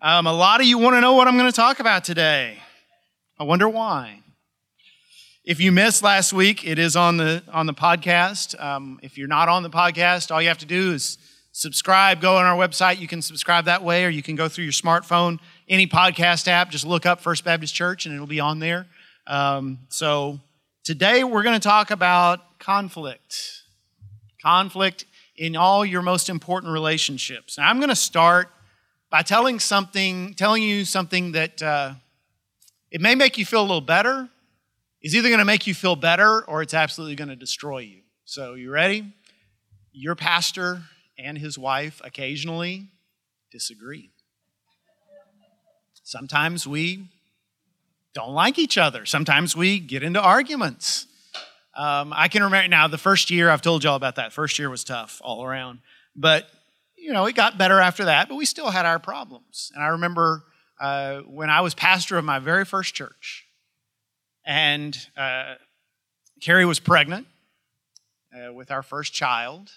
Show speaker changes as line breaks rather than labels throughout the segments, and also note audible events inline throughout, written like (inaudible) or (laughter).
Um, a lot of you want to know what I'm going to talk about today. I wonder why. If you missed last week, it is on the on the podcast. Um, if you're not on the podcast, all you have to do is subscribe. Go on our website. You can subscribe that way, or you can go through your smartphone, any podcast app. Just look up First Baptist Church, and it'll be on there. Um, so today we're going to talk about conflict. Conflict in all your most important relationships. Now, I'm going to start by telling something, telling you something that uh, it may make you feel a little better. is either going to make you feel better or it's absolutely going to destroy you. So, you ready? Your pastor and his wife occasionally disagree. Sometimes we don't like each other. Sometimes we get into arguments. Um, I can remember now the first year, I've told y'all about that. First year was tough all around. But, you know, it got better after that, but we still had our problems. And I remember uh, when I was pastor of my very first church, and uh, Carrie was pregnant uh, with our first child.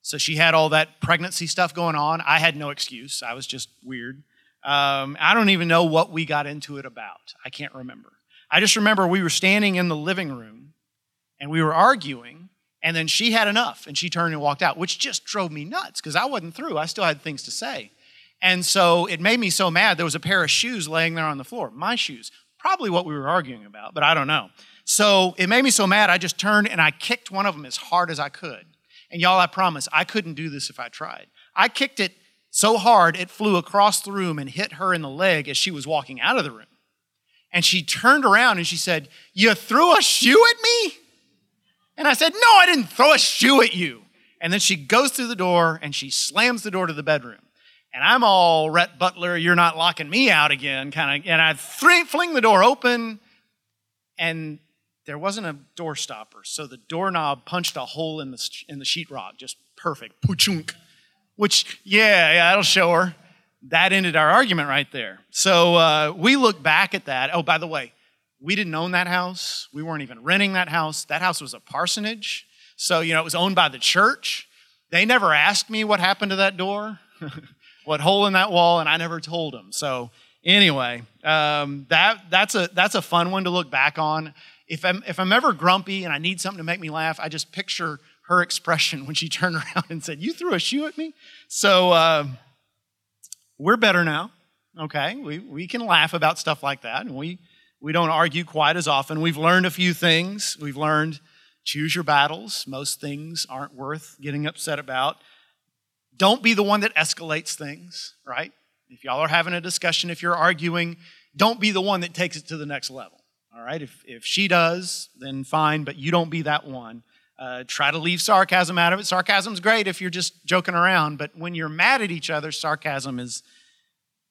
So she had all that pregnancy stuff going on. I had no excuse, I was just weird. Um, I don't even know what we got into it about. I can't remember. I just remember we were standing in the living room and we were arguing, and then she had enough and she turned and walked out, which just drove me nuts because I wasn't through. I still had things to say. And so it made me so mad. There was a pair of shoes laying there on the floor, my shoes, probably what we were arguing about, but I don't know. So it made me so mad, I just turned and I kicked one of them as hard as I could. And y'all, I promise, I couldn't do this if I tried. I kicked it so hard it flew across the room and hit her in the leg as she was walking out of the room. And she turned around and she said, You threw a shoe at me? And I said, No, I didn't throw a shoe at you. And then she goes through the door and she slams the door to the bedroom. And I'm all Rhett Butler, you're not locking me out again, kind of. And I fling the door open, and there wasn't a door stopper. So the doorknob punched a hole in the, in the sheetrock, just perfect. Puchunk. Which, yeah, yeah, that'll show her. That ended our argument right there. So uh, we look back at that. Oh, by the way, we didn't own that house. We weren't even renting that house. That house was a parsonage. So, you know, it was owned by the church. They never asked me what happened to that door, (laughs) what hole in that wall, and I never told them. So, anyway, um, that, that's, a, that's a fun one to look back on. If I'm, if I'm ever grumpy and I need something to make me laugh, I just picture her expression (laughs) when she turned around and said, You threw a shoe at me? So, uh, we're better now, okay? We, we can laugh about stuff like that, and we we don't argue quite as often. We've learned a few things. We've learned choose your battles. Most things aren't worth getting upset about. Don't be the one that escalates things, right? If y'all are having a discussion, if you're arguing, don't be the one that takes it to the next level, all right? If, if she does, then fine, but you don't be that one. Uh, try to leave sarcasm out of it. Sarcasm's great if you're just joking around, but when you're mad at each other, sarcasm is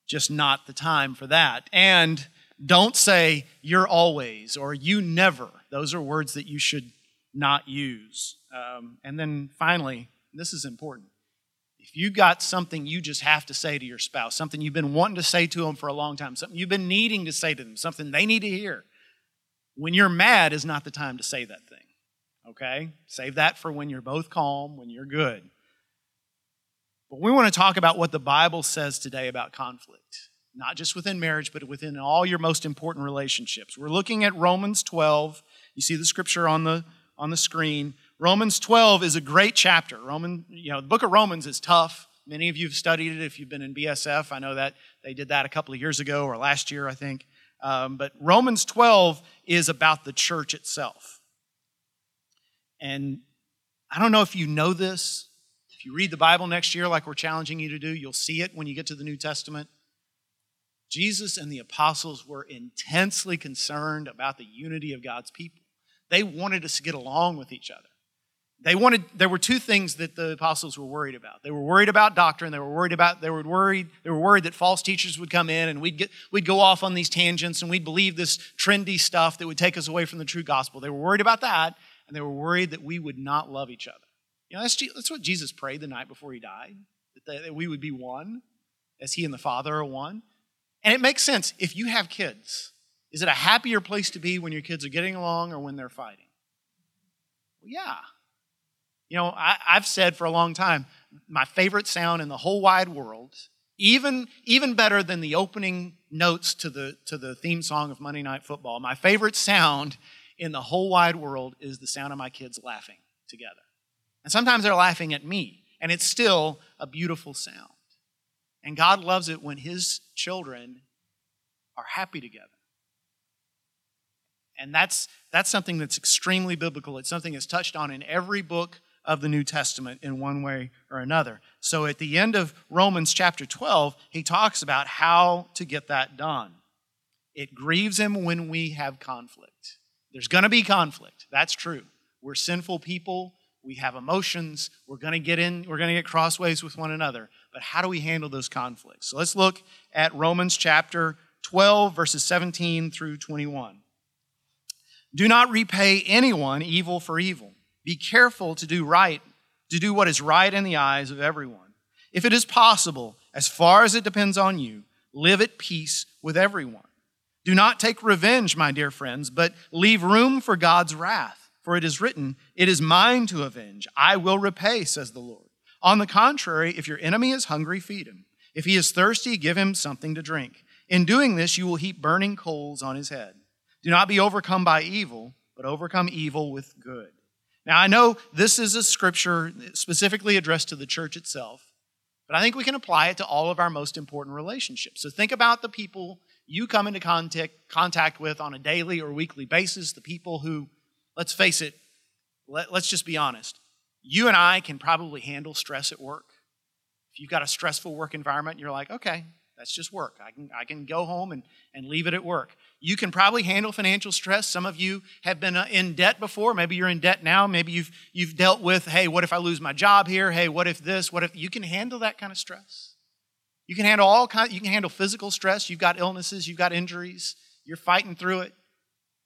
just not the time for that. And don't say you're always or you never. Those are words that you should not use. Um, and then finally, this is important. If you got something you just have to say to your spouse, something you've been wanting to say to them for a long time, something you've been needing to say to them, something they need to hear, when you're mad is not the time to say that thing. Okay? Save that for when you're both calm, when you're good. But we want to talk about what the Bible says today about conflict not just within marriage, but within all your most important relationships. We're looking at Romans 12. You see the scripture on the, on the screen. Romans 12 is a great chapter. Roman, you know, the book of Romans is tough. Many of you have studied it if you've been in BSF. I know that they did that a couple of years ago or last year, I think. Um, but Romans 12 is about the church itself. And I don't know if you know this. If you read the Bible next year, like we're challenging you to do, you'll see it when you get to the New Testament. Jesus and the apostles were intensely concerned about the unity of God's people. They wanted us to get along with each other. They wanted, there were two things that the apostles were worried about. They were worried about doctrine. They were worried about, they were worried, they were worried that false teachers would come in and we'd get, we'd go off on these tangents and we'd believe this trendy stuff that would take us away from the true gospel. They were worried about that, and they were worried that we would not love each other. You know, that's, that's what Jesus prayed the night before he died, that, they, that we would be one, as he and the Father are one. And it makes sense if you have kids. Is it a happier place to be when your kids are getting along or when they're fighting? Well, yeah. You know, I, have said for a long time, my favorite sound in the whole wide world Even, even better than the opening notes to the, to the theme song of Monday Night Football. My favorite sound in the whole wide world is the sound of my kids laughing together. And sometimes they're laughing at me, and it's still a beautiful sound. And God loves it when His children are happy together. And that's, that's something that's extremely biblical. It's something that's touched on in every book of the New Testament in one way or another. So at the end of Romans chapter 12, he talks about how to get that done. It grieves him when we have conflict. There's going to be conflict. That's true. We're sinful people. We have emotions. We're going to get in, we're going to get crossways with one another. But how do we handle those conflicts? So let's look at Romans chapter 12, verses 17 through 21. Do not repay anyone evil for evil. Be careful to do right, to do what is right in the eyes of everyone. If it is possible, as far as it depends on you, live at peace with everyone. Do not take revenge, my dear friends, but leave room for God's wrath. For it is written, It is mine to avenge. I will repay, says the Lord. On the contrary, if your enemy is hungry, feed him. If he is thirsty, give him something to drink. In doing this, you will heap burning coals on his head. Do not be overcome by evil, but overcome evil with good. Now, I know this is a scripture specifically addressed to the church itself, but I think we can apply it to all of our most important relationships. So think about the people you come into contact, contact with on a daily or weekly basis, the people who, let's face it, let, let's just be honest. You and I can probably handle stress at work. If you've got a stressful work environment, you're like, okay, that's just work. I can, I can go home and, and leave it at work. You can probably handle financial stress. Some of you have been uh, in debt before. Maybe you're in debt now. Maybe you've, you've dealt with, hey, what if I lose my job here? Hey, what if this? What if you can handle that kind of stress? You can handle all kind, you can handle physical stress. You've got illnesses, you've got injuries, you're fighting through it.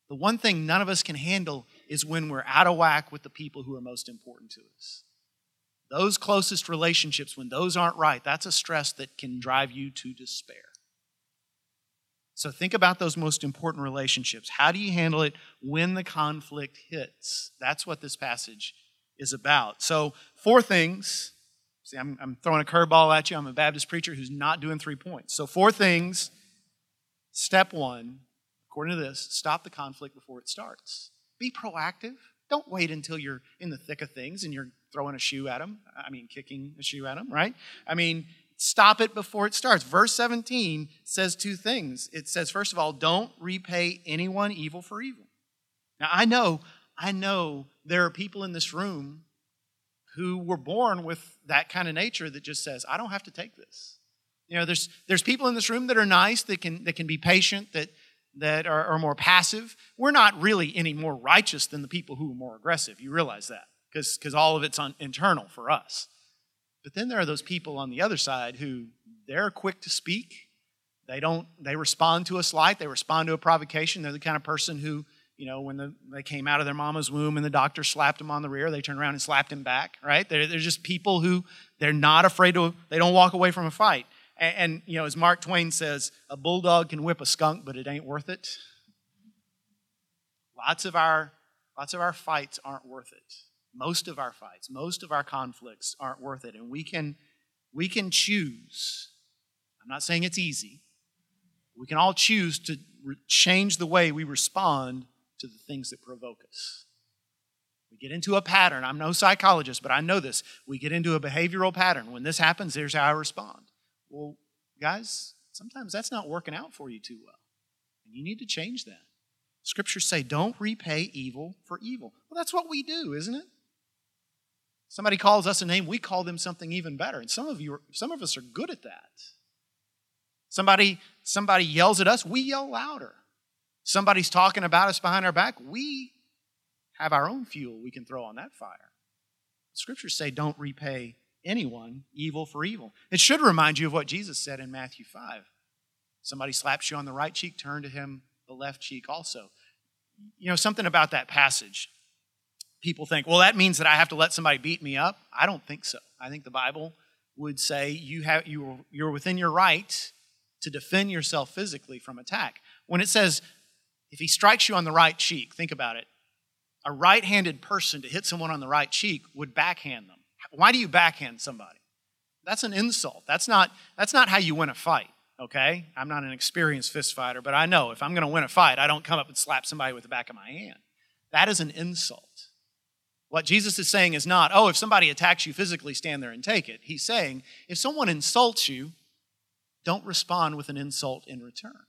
The one thing none of us can handle is when we're out of whack with the people who are most important to us. Those closest relationships, when those aren't right, that's a stress that can drive you to despair. So think about those most important relationships. How do you handle it when the conflict hits? That's what this passage is about. So, four things. See, I'm, I'm throwing a curveball at you. I'm a Baptist preacher who's not doing three points. So, four things. Step one, according to this, stop the conflict before it starts. Be proactive. Don't wait until you're in the thick of things and you're throwing a shoe at them. I mean, kicking a shoe at them, right? I mean, stop it before it starts. Verse 17 says two things. It says, first of all, don't repay anyone evil for evil. Now, I know, I know there are people in this room who were born with that kind of nature that just says, I don't have to take this. You know, there's, there's people in this room that are nice, that can, that can be patient, that, that are, are more passive. We're not really any more righteous than the people who are more aggressive. You realize that because all of it's on, internal for us. But then there are those people on the other side who they're quick to speak. They don't. They respond to a slight. They respond to a provocation. They're the kind of person who, you know, when the, they came out of their mama's womb and the doctor slapped them on the rear, they turned around and slapped him back. Right? They're, they're just people who they're not afraid to. They don't walk away from a fight. And, and you know, as Mark Twain says, a bulldog can whip a skunk, but it ain't worth it. Lots of our lots of our fights aren't worth it most of our fights, most of our conflicts aren't worth it. And we can, we can choose. I'm not saying it's easy. We can all choose to re- change the way we respond to the things that provoke us. We get into a pattern. I'm no psychologist, but I know this. We get into a behavioral pattern. When this happens, here's how I respond. Well, guys, sometimes that's not working out for you too well. And you need to change that. Scriptures say, don't repay evil for evil. Well, that's what we do, isn't it? Somebody calls us a name, we call them something even better. And some of you, are, some of us are good at that. Somebody, somebody yells at us, we yell louder. Somebody's talking about us behind our back, we have our own fuel we can throw on that fire. Scriptures say, don't repay anyone evil for evil. It should remind you of what Jesus said in Matthew 5. Somebody slaps you on the right cheek, turn to him the left cheek also. You know, something about that passage people think, well, that means that I have to let somebody beat me up. I don't think so. I think the Bible would say you have, you, you're within your right to defend yourself physically from attack. When it says, if he strikes you on the right cheek, think about it. A right handed person to hit someone on the right cheek would backhand them. Why do you backhand somebody? That's an insult. That's not, that's not how you win a fight, okay? I'm not an experienced fist fighter, but I know if I'm going to win a fight, I don't come up and slap somebody with the back of my hand. That is an insult. What Jesus is saying is not, oh, if somebody attacks you physically, stand there and take it. He's saying, if someone insults you, don't respond with an insult in return.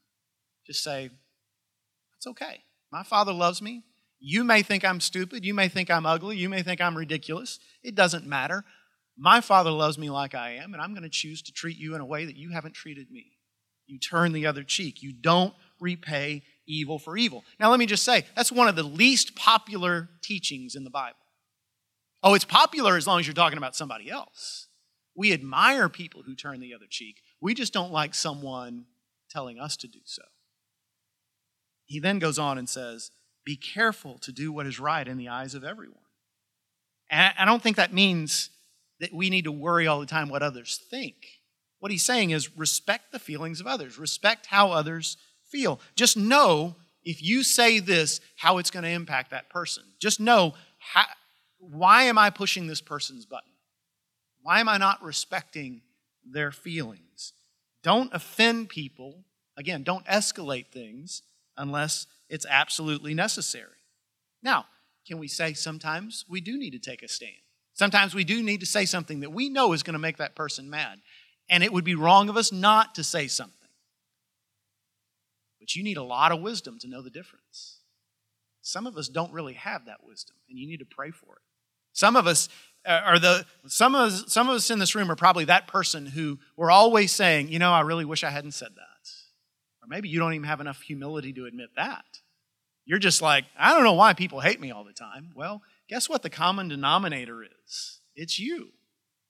Just say, it's okay. My father loves me. You may think I'm stupid. You may think I'm ugly. You may think I'm ridiculous. It doesn't matter. My father loves me like I am, and I'm going to choose to treat you in a way that you haven't treated me. You turn the other cheek. You don't repay evil for evil. Now, let me just say, that's one of the least popular teachings in the Bible. Oh, it's popular as long as you're talking about somebody else. We admire people who turn the other cheek. We just don't like someone telling us to do so. He then goes on and says, Be careful to do what is right in the eyes of everyone. And I don't think that means that we need to worry all the time what others think. What he's saying is respect the feelings of others, respect how others feel. Just know if you say this, how it's going to impact that person. Just know how, why am I pushing this person's button? Why am I not respecting their feelings? Don't offend people. Again, don't escalate things unless it's absolutely necessary. Now, can we say sometimes we do need to take a stand? Sometimes we do need to say something that we know is going to make that person mad. And it would be wrong of us not to say something. But you need a lot of wisdom to know the difference. Some of us don't really have that wisdom, and you need to pray for it. Some of us uh, are the some of us, some of us in this room are probably that person who we're always saying, you know, I really wish I hadn't said that. Or maybe you don't even have enough humility to admit that. You're just like, I don't know why people hate me all the time. Well, guess what the common denominator is? It's you,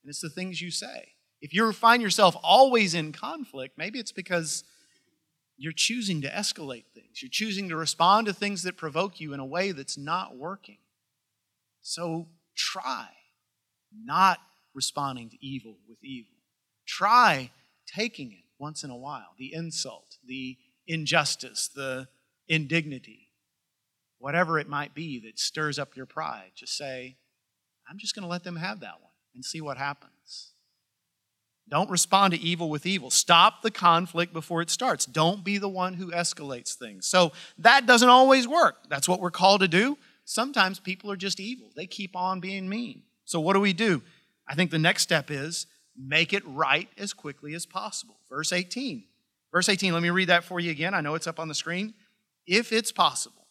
and it's the things you say. If you find yourself always in conflict, maybe it's because you're choosing to escalate things. You're choosing to respond to things that provoke you in a way that's not working. So try not responding to evil with evil. Try taking it once in a while the insult, the injustice, the indignity, whatever it might be that stirs up your pride. Just say, I'm just going to let them have that one and see what happens. Don't respond to evil with evil. Stop the conflict before it starts. Don't be the one who escalates things. So that doesn't always work. That's what we're called to do. Sometimes people are just evil, they keep on being mean. So what do we do? I think the next step is make it right as quickly as possible. Verse 18. Verse 18, let me read that for you again. I know it's up on the screen. If it's possible,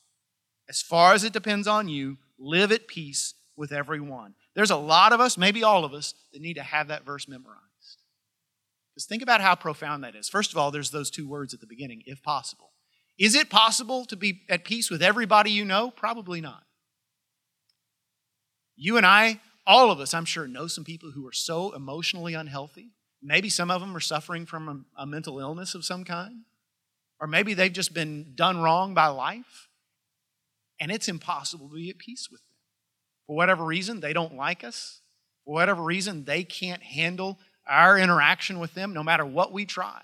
as far as it depends on you, live at peace with everyone. There's a lot of us, maybe all of us, that need to have that verse memorized. Because think about how profound that is. First of all, there's those two words at the beginning, if possible. Is it possible to be at peace with everybody you know? Probably not. You and I all of us, I'm sure, know some people who are so emotionally unhealthy. Maybe some of them are suffering from a, a mental illness of some kind. Or maybe they've just been done wrong by life. And it's impossible to be at peace with them. For whatever reason, they don't like us. For whatever reason, they can't handle our interaction with them no matter what we try.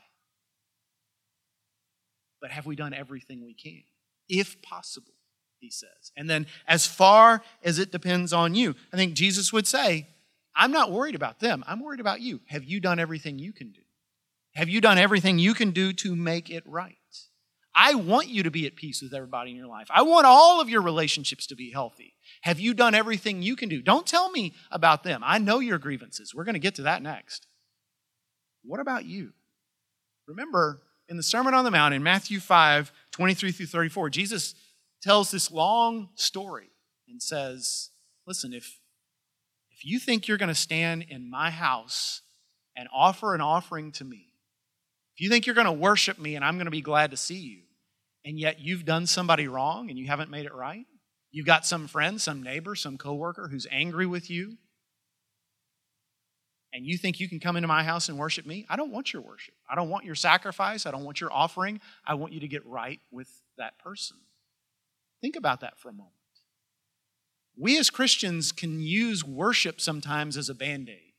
But have we done everything we can? If possible he says. And then, as far as it depends on you, I think Jesus would say, I'm not worried about them. I'm worried about you. Have you done everything you can do? Have you done everything you can do to make it right? I want you to be at peace with everybody in your life. I want all of your relationships to be healthy. Have you done everything you can do? Don't tell me about them. I know your grievances. We're going to get to that next. What about you? Remember, in the Sermon on the Mount in Matthew 5 23 through 34, Jesus tells this long story and says, Listen, if, if you think you're going to stand in my house and offer an offering to me, if you think you're going to worship me and I'm going to be glad to see you, and yet you've done somebody wrong and you haven't made it right, you've got some friend, some neighbor, some coworker who's angry with you, and you think you can come into my house and worship me, I don't want your worship. I don't want your sacrifice. I don't want your offering. I want you to get right with that person. Think about that for a moment. We as Christians can use worship sometimes as a band aid.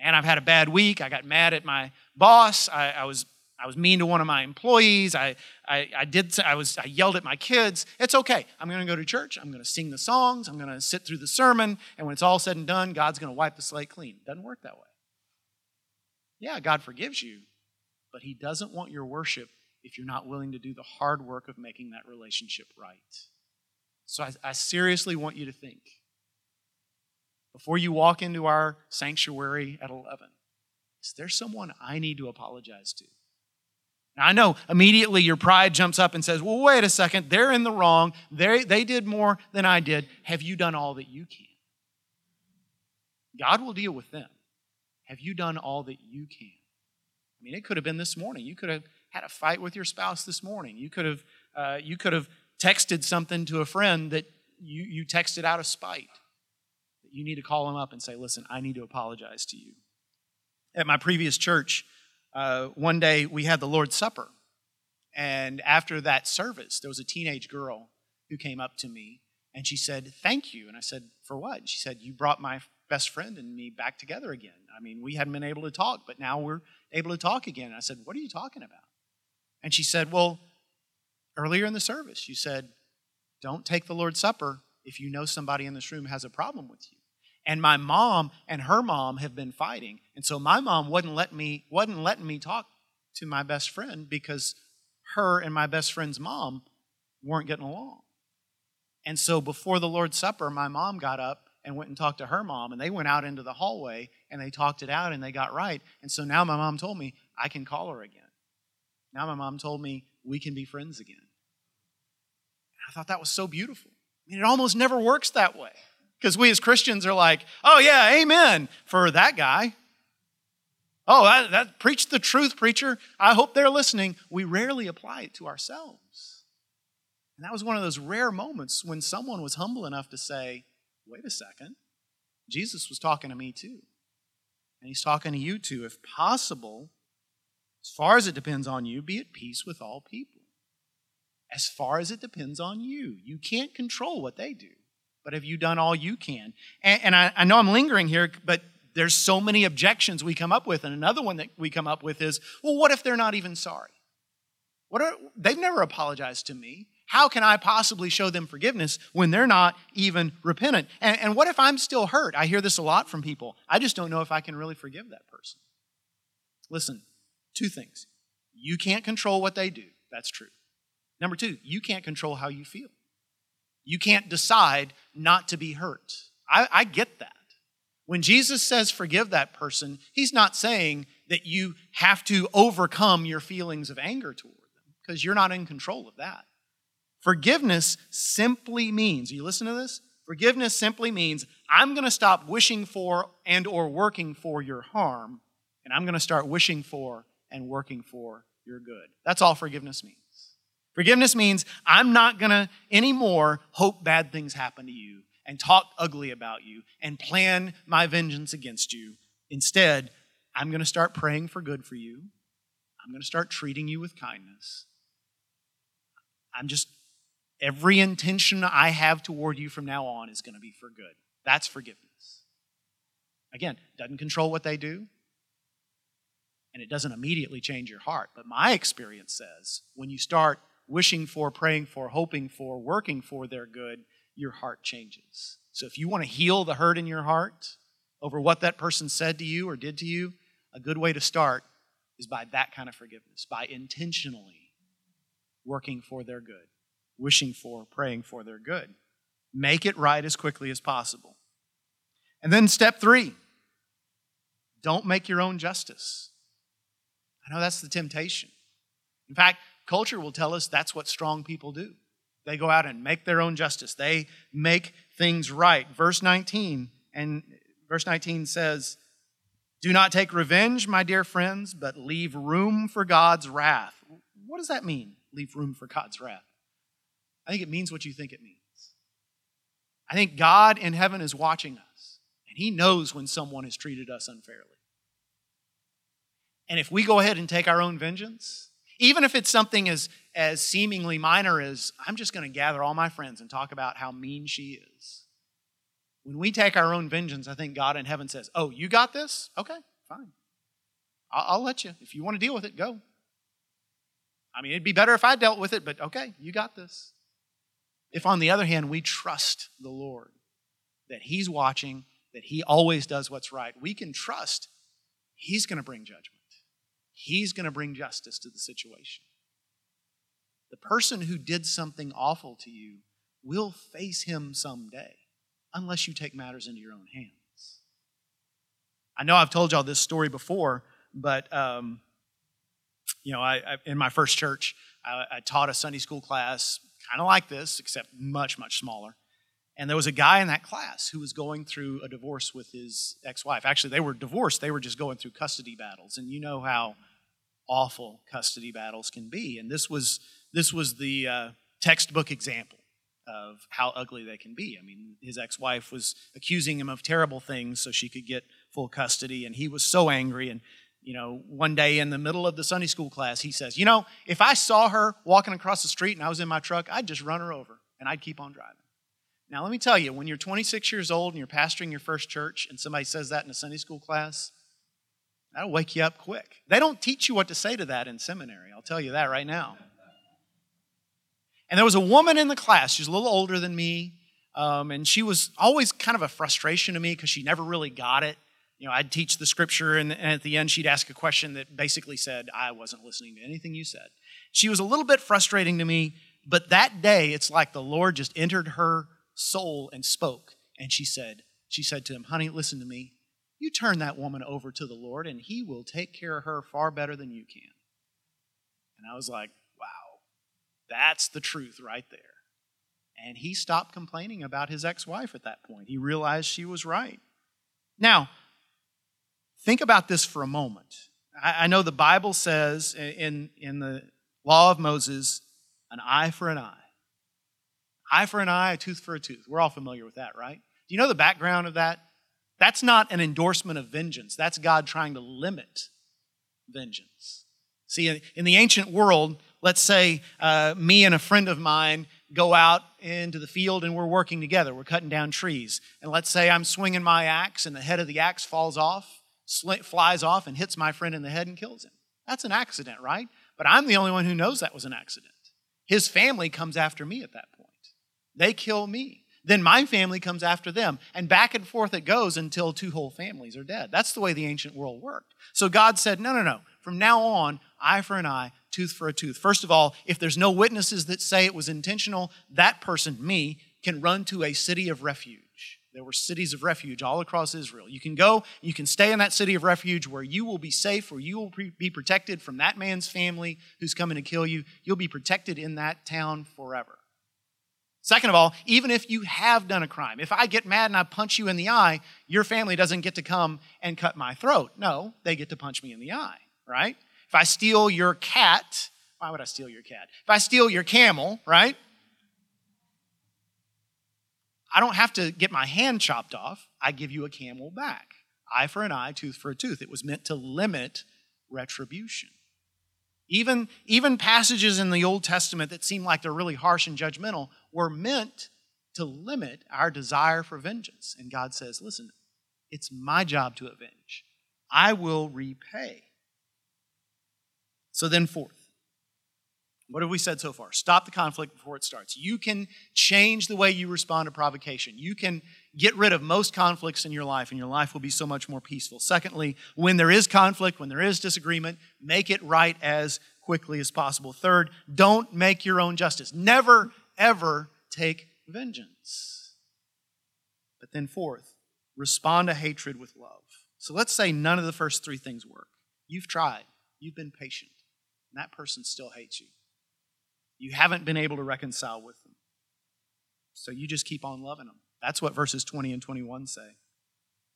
And I've had a bad week. I got mad at my boss. I, I was I was mean to one of my employees. I, I, I, did. I was. I yelled at my kids. It's okay. I'm going to go to church. I'm going to sing the songs. I'm going to sit through the sermon. And when it's all said and done, God's going to wipe the slate clean. It doesn't work that way. Yeah, God forgives you, but He doesn't want your worship if you're not willing to do the hard work of making that relationship right. So I, I seriously want you to think before you walk into our sanctuary at 11, is there someone I need to apologize to? Now, I know immediately your pride jumps up and says, well, wait a second, they're in the wrong. they they did more than I did. Have you done all that you can? God will deal with them. Have you done all that you can? I mean, it could have been this morning. You could have had a fight with your spouse this morning. You could have, uh, you could have texted something to a friend that you, you texted out of spite. You need to call them up and say, listen, I need to apologize to you. At my previous church, uh, one day we had the Lord's Supper. And after that service, there was a teenage girl who came up to me and she said, Thank you. And I said, For what? She said, You brought my best friend and me back together again. I mean, we hadn't been able to talk, but now we're able to talk again. And I said, What are you talking about? And she said, Well, earlier in the service, you said, Don't take the Lord's Supper if you know somebody in this room has a problem with you. And my mom and her mom have been fighting. And so my mom wasn't letting me, wasn't letting me talk to my best friend because her and my best friend's mom weren't getting along. And so before the Lord's Supper, my mom got up and went and talked to her mom, and they went out into the hallway and they talked it out and they got right. And so now my mom told me I can call her again. Now my mom told me we can be friends again. I thought that was so beautiful. I mean, it almost never works that way because we as Christians are like, oh, yeah, amen for that guy. Oh, that, that preach the truth, preacher. I hope they're listening. We rarely apply it to ourselves. And that was one of those rare moments when someone was humble enough to say, wait a second, Jesus was talking to me too. And he's talking to you too. If possible, as far as it depends on you, be at peace with all people. As far as it depends on you, you can't control what they do, but have you done all you can? And, and I, I know I'm lingering here, but there's so many objections we come up with. And another one that we come up with is, well, what if they're not even sorry? What are, they've never apologized to me. How can I possibly show them forgiveness when they're not even repentant? And, and what if I'm still hurt? I hear this a lot from people. I just don't know if I can really forgive that person. Listen, two things. You can't control what they do. That's true. Number two, you can't control how you feel. You can't decide not to be hurt. I, I get that. When Jesus says forgive that person, he's not saying that you have to overcome your feelings of anger toward them because you're not in control of that. Forgiveness simply means, you listen to this? Forgiveness simply means I'm going to stop wishing for and or working for your harm and I'm going to start wishing for and working for your good. That's all forgiveness means. Forgiveness means I'm not going to anymore hope bad things happen to you and talk ugly about you and plan my vengeance against you. Instead, I'm going to start praying for good for you. I'm going to start treating you with kindness. I'm just Every intention I have toward you from now on is going to be for good. That's forgiveness. Again, doesn't control what they do, and it doesn't immediately change your heart. But my experience says when you start wishing for, praying for, hoping for, working for their good, your heart changes. So if you want to heal the hurt in your heart over what that person said to you or did to you, a good way to start is by that kind of forgiveness, by intentionally working for their good wishing for, praying for their good. Make it right as quickly as possible. And then step three don't make your own justice. I know that's the temptation. In fact, culture will tell us that's what strong people do. They go out and make their own justice. They make things right. Verse 19 and verse 19 says, "Do not take revenge, my dear friends, but leave room for God's wrath." What does that mean? Leave room for God's wrath. I think it means what you think it means. I think God in heaven is watching us, and He knows when someone has treated us unfairly. And if we go ahead and take our own vengeance, even if it's something as, as seemingly minor as, I'm just going to gather all my friends and talk about how mean she is. When we take our own vengeance, I think God in heaven says, Oh, you got this? Okay, fine. I'll, I'll let you. If you want to deal with it, go. I mean, it'd be better if I dealt with it, but okay, you got this. If, on the other hand, we trust the Lord, that He's watching, that He always does what's right, we can trust He's going to bring judgment. He's going to bring justice to the situation. The person who did something awful to you will face him someday, unless you take matters into your own hands. I know I've told y'all this story before, but um, you know, I, I, in my first church, I, I taught a Sunday school class kind of like this, except much, much smaller. And there was a guy in that class who was going through a divorce with his ex wife. Actually, they were divorced, they were just going through custody battles. And you know how awful custody battles can be. And this was, this was the uh, textbook example of how ugly they can be. I mean, his ex wife was accusing him of terrible things so she could get full custody. And he was so angry. And you know, one day in the middle of the Sunday school class, he says, You know, if I saw her walking across the street and I was in my truck, I'd just run her over and I'd keep on driving. Now, let me tell you, when you're 26 years old and you're pastoring your first church and somebody says that in a Sunday school class, that'll wake you up quick. They don't teach you what to say to that in seminary, I'll tell you that right now. And there was a woman in the class, she's a little older than me, um, and she was always kind of a frustration to me because she never really got it you know, I'd teach the scripture, and, and at the end, she'd ask a question that basically said, I wasn't listening to anything you said. She was a little bit frustrating to me, but that day, it's like the Lord just entered her soul and spoke. And she said, she said to him, Honey, listen to me. You turn that woman over to the Lord, and He will take care of her far better than you can. And I was like, Wow, that's the truth right there. And he stopped complaining about his ex wife at that point. He realized she was right. Now, Think about this for a moment. I, know the Bible says in, in the law of Moses, an eye for an eye. Eye for an eye, a tooth for a tooth. We're all familiar with that, right? Do you know the background of that? That's not an endorsement of vengeance. That's God trying to limit vengeance. See, in the ancient world, let's say uh, me and a friend of mine go out into the field and we're working together. We're cutting down trees. And let's say I'm swinging my axe and the head of the axe falls off flies off and hits my friend in the head and kills him. That's an accident, right? But I'm the only one who knows that was an accident. His family comes after me at that point. They kill me. Then my family comes after them. And back and forth it goes until two whole families are dead. That's the way the ancient world worked. So God said, no, no, no. From now on, eye for an eye, tooth for a tooth. First of all, if there's no witnesses that say it was intentional, that person, me, can run to a city of refuge. There were cities of refuge all across Israel. You can go, you can stay in that city of refuge where you will be safe, where you will be protected from that man's family who's coming to kill you. You'll be protected in that town forever. Second of all, even if you have done a crime, if I get mad and I punch you in the eye, your family doesn't get to come and cut my throat. No, they get to punch me in the eye, right? If I steal your cat, why would I steal your cat? If I steal your camel, right? I don't have to get my hand chopped off. I give you a camel back. Eye for an eye, tooth for a tooth. It was meant to limit retribution. Even, even passages in the Old Testament that seem like they're really harsh and judgmental were meant to limit our desire for vengeance. And God says, listen, it's my job to avenge. I will repay. So then, fourth, what have we said so far? Stop the conflict before it starts. You can change the way you respond to provocation. You can get rid of most conflicts in your life, and your life will be so much more peaceful. Secondly, when there is conflict, when there is disagreement, make it right as quickly as possible. Third, don't make your own justice. Never, ever take vengeance. But then, fourth, respond to hatred with love. So let's say none of the first three things work. You've tried, you've been patient, and that person still hates you you haven't been able to reconcile with them. So you just keep on loving them. That's what verses 20 and 21 say.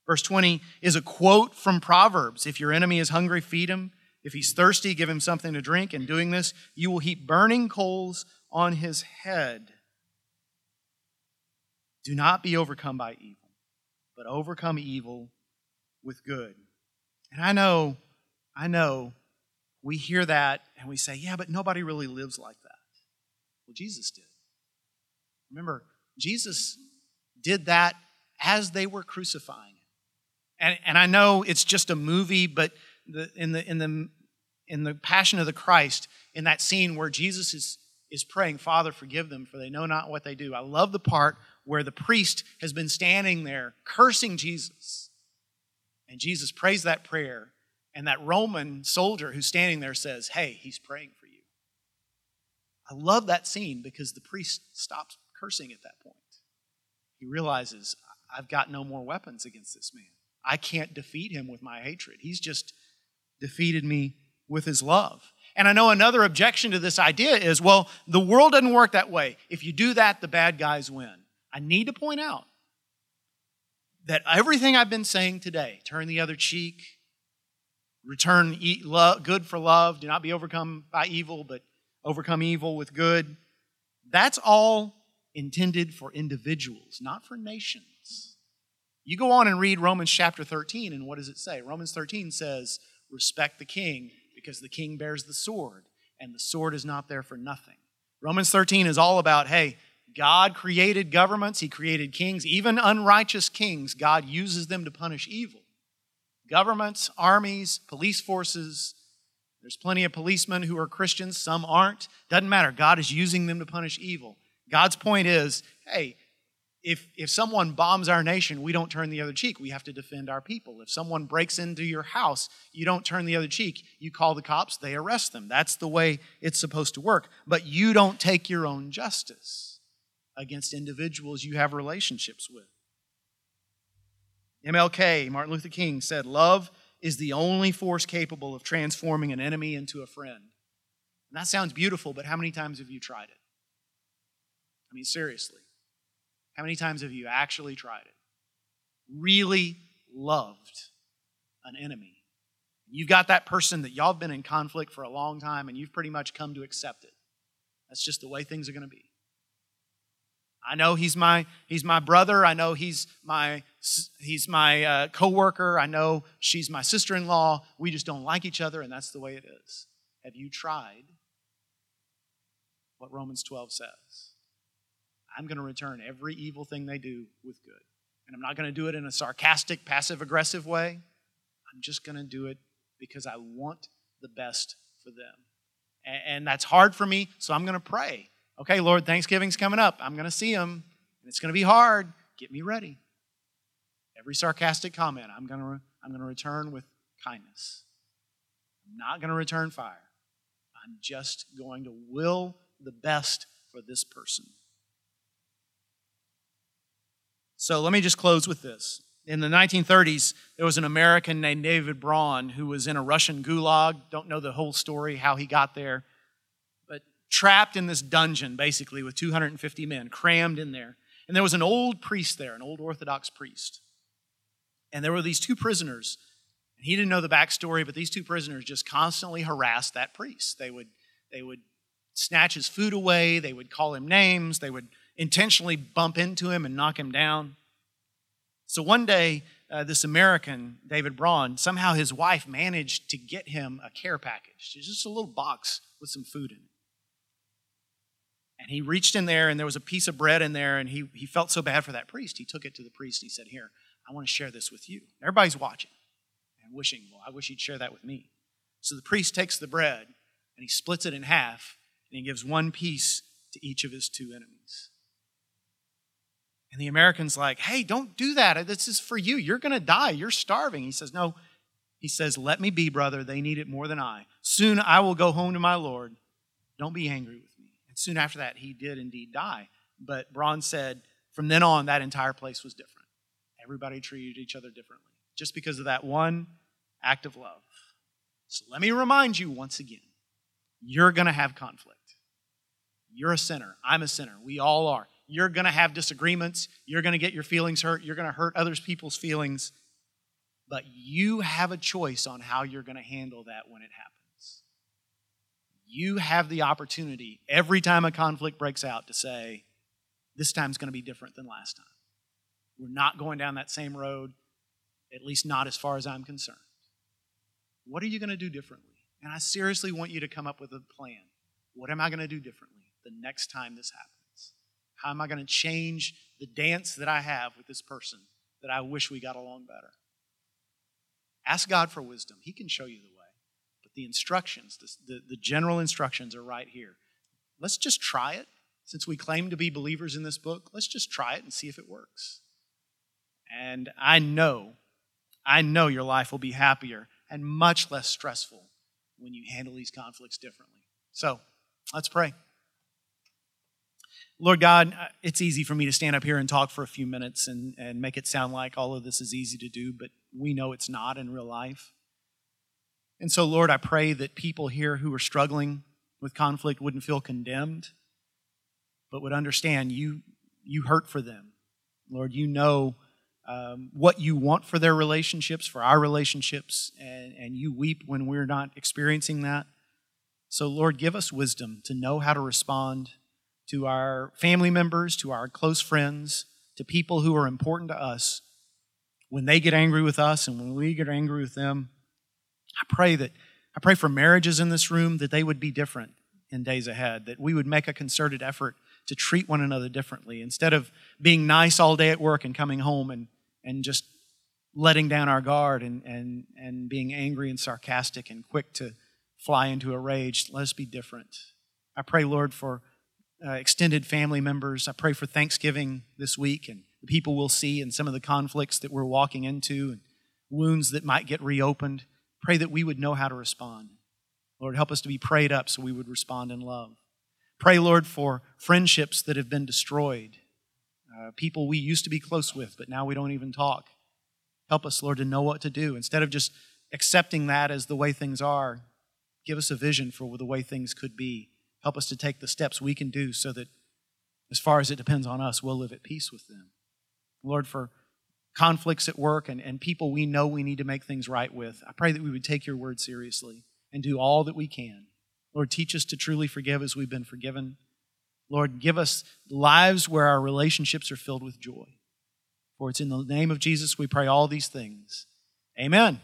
Verse 20 is a quote from Proverbs If your enemy is hungry, feed him. If he's thirsty, give him something to drink. In doing this, you will heap burning coals on his head. Do not be overcome by evil, but overcome evil with good. And I know, I know, we hear that and we say, yeah, but nobody really lives like that. Well, Jesus did. Remember, Jesus did that as they were crucifying him. And, and I know it's just a movie, but the, in, the, in, the, in the Passion of the Christ, in that scene where Jesus is, is praying, Father, forgive them, for they know not what they do. I love the part where the priest has been standing there cursing Jesus. And Jesus prays that prayer, And that Roman soldier who's standing there says, Hey, he's praying for you. I love that scene because the priest stops cursing at that point. He realizes, I've got no more weapons against this man. I can't defeat him with my hatred. He's just defeated me with his love. And I know another objection to this idea is well, the world doesn't work that way. If you do that, the bad guys win. I need to point out that everything I've been saying today turn the other cheek, return good for love, do not be overcome by evil, but overcome evil with good. That's all intended for individuals, not for nations. You go on and read Romans chapter 13, and what does it say? Romans 13 says, Respect the king, because the king bears the sword, and the sword is not there for nothing. Romans 13 is all about hey, God created governments, He created kings, even unrighteous kings, God uses them to punish evil. Governments, armies, police forces, there's plenty of policemen who are Christians, some aren't. Doesn't matter. God is using them to punish evil. God's point is hey, if, if someone bombs our nation, we don't turn the other cheek. We have to defend our people. If someone breaks into your house, you don't turn the other cheek. You call the cops, they arrest them. That's the way it's supposed to work. But you don't take your own justice against individuals you have relationships with. MLK, Martin Luther King, said, Love is the only force capable of transforming an enemy into a friend. And that sounds beautiful, but how many times have you tried it? I mean, seriously. How many times have you actually tried it? Really loved an enemy. You've got that person that y'all have been in conflict for a long time and you've pretty much come to accept it. That's just the way things are going to be. I know he's my he's my brother. I know he's my he's my uh, coworker. I know she's my sister-in-law. We just don't like each other, and that's the way it is. Have you tried what Romans 12 says? I'm going to return every evil thing they do with good. And I'm not going to do it in a sarcastic, passive aggressive way. I'm just going to do it because I want the best for them. And, and that's hard for me, so I'm going to pray. Okay, Lord, Thanksgiving's coming up. I'm going to see them, and it's going to be hard. Get me ready. Every sarcastic comment, I'm going to, I'm going to return with kindness. I'm not going to return fire. I'm just going to will the best for this person. So let me just close with this. In the 1930s, there was an American named David Braun who was in a Russian gulag. Don't know the whole story, how he got there, but trapped in this dungeon, basically, with 250 men crammed in there. And there was an old priest there, an old Orthodox priest. And there were these two prisoners. And he didn't know the backstory, but these two prisoners just constantly harassed that priest. They would, they would snatch his food away, they would call him names, they would intentionally bump into him and knock him down. So one day, uh, this American, David Braun, somehow his wife managed to get him a care package. It's just a little box with some food in it. And he reached in there, and there was a piece of bread in there, and he, he felt so bad for that priest. He took it to the priest. And he said, Here, I want to share this with you. Everybody's watching and wishing, Well, I wish he'd share that with me. So the priest takes the bread and he splits it in half, and he gives one piece to each of his two enemies. And the American's like, hey, don't do that. This is for you. You're going to die. You're starving. He says, no. He says, let me be, brother. They need it more than I. Soon I will go home to my Lord. Don't be angry with me. And soon after that, he did indeed die. But Braun said, from then on, that entire place was different. Everybody treated each other differently just because of that one act of love. So let me remind you once again you're going to have conflict. You're a sinner. I'm a sinner. We all are. You're going to have disagreements. You're going to get your feelings hurt. You're going to hurt other people's feelings. But you have a choice on how you're going to handle that when it happens. You have the opportunity every time a conflict breaks out to say, this time's going to be different than last time. We're not going down that same road, at least not as far as I'm concerned. What are you going to do differently? And I seriously want you to come up with a plan. What am I going to do differently the next time this happens? How am I going to change the dance that I have with this person that I wish we got along better? Ask God for wisdom. He can show you the way. But the instructions, the, the, the general instructions are right here. Let's just try it. Since we claim to be believers in this book, let's just try it and see if it works. And I know, I know your life will be happier and much less stressful when you handle these conflicts differently. So let's pray. Lord God, uh, it's easy for me to stand up here and talk for a few minutes and, and make it sound like all of this is easy to do, but we know it's not in real life. And so, Lord, I pray that people here who are struggling with conflict wouldn't feel condemned, but would understand you, you hurt for them. Lord, you know um, what you want for their relationships, for our relationships, and, and you weep when we're not experiencing that. So, Lord, give us wisdom to know how to respond to our family members, to our close friends, to people who are important to us when they get angry with us and when we get angry with them. I pray that I pray for marriages in this room that they would be different in days ahead, that we would make a concerted effort to treat one another differently instead of being nice all day at work and coming home and, and just letting down our guard and, and, and being angry and sarcastic and quick to fly into a rage. Let us be different. I pray, Lord, for uh, extended family members. I pray for Thanksgiving this week and the people we'll see and some of the conflicts that we're walking into and wounds that might get reopened. Pray that we would know how to respond. Lord, help us to be prayed up so we would respond in love. Pray, Lord, for friendships that have been destroyed, uh, people we used to be close with, but now we don't even talk. Help us, Lord, to know what to do. Instead of just accepting that as the way things are, give us a vision for the way things could be. Help us to take the steps we can do so that, as far as it depends on us, we'll live at peace with them. Lord, for conflicts at work and, and people we know we need to make things right with, I pray that we would take your word seriously and do all that we can. Lord, teach us to truly forgive as we've been forgiven. Lord, give us lives where our relationships are filled with joy. For it's in the name of Jesus we pray all these things. Amen.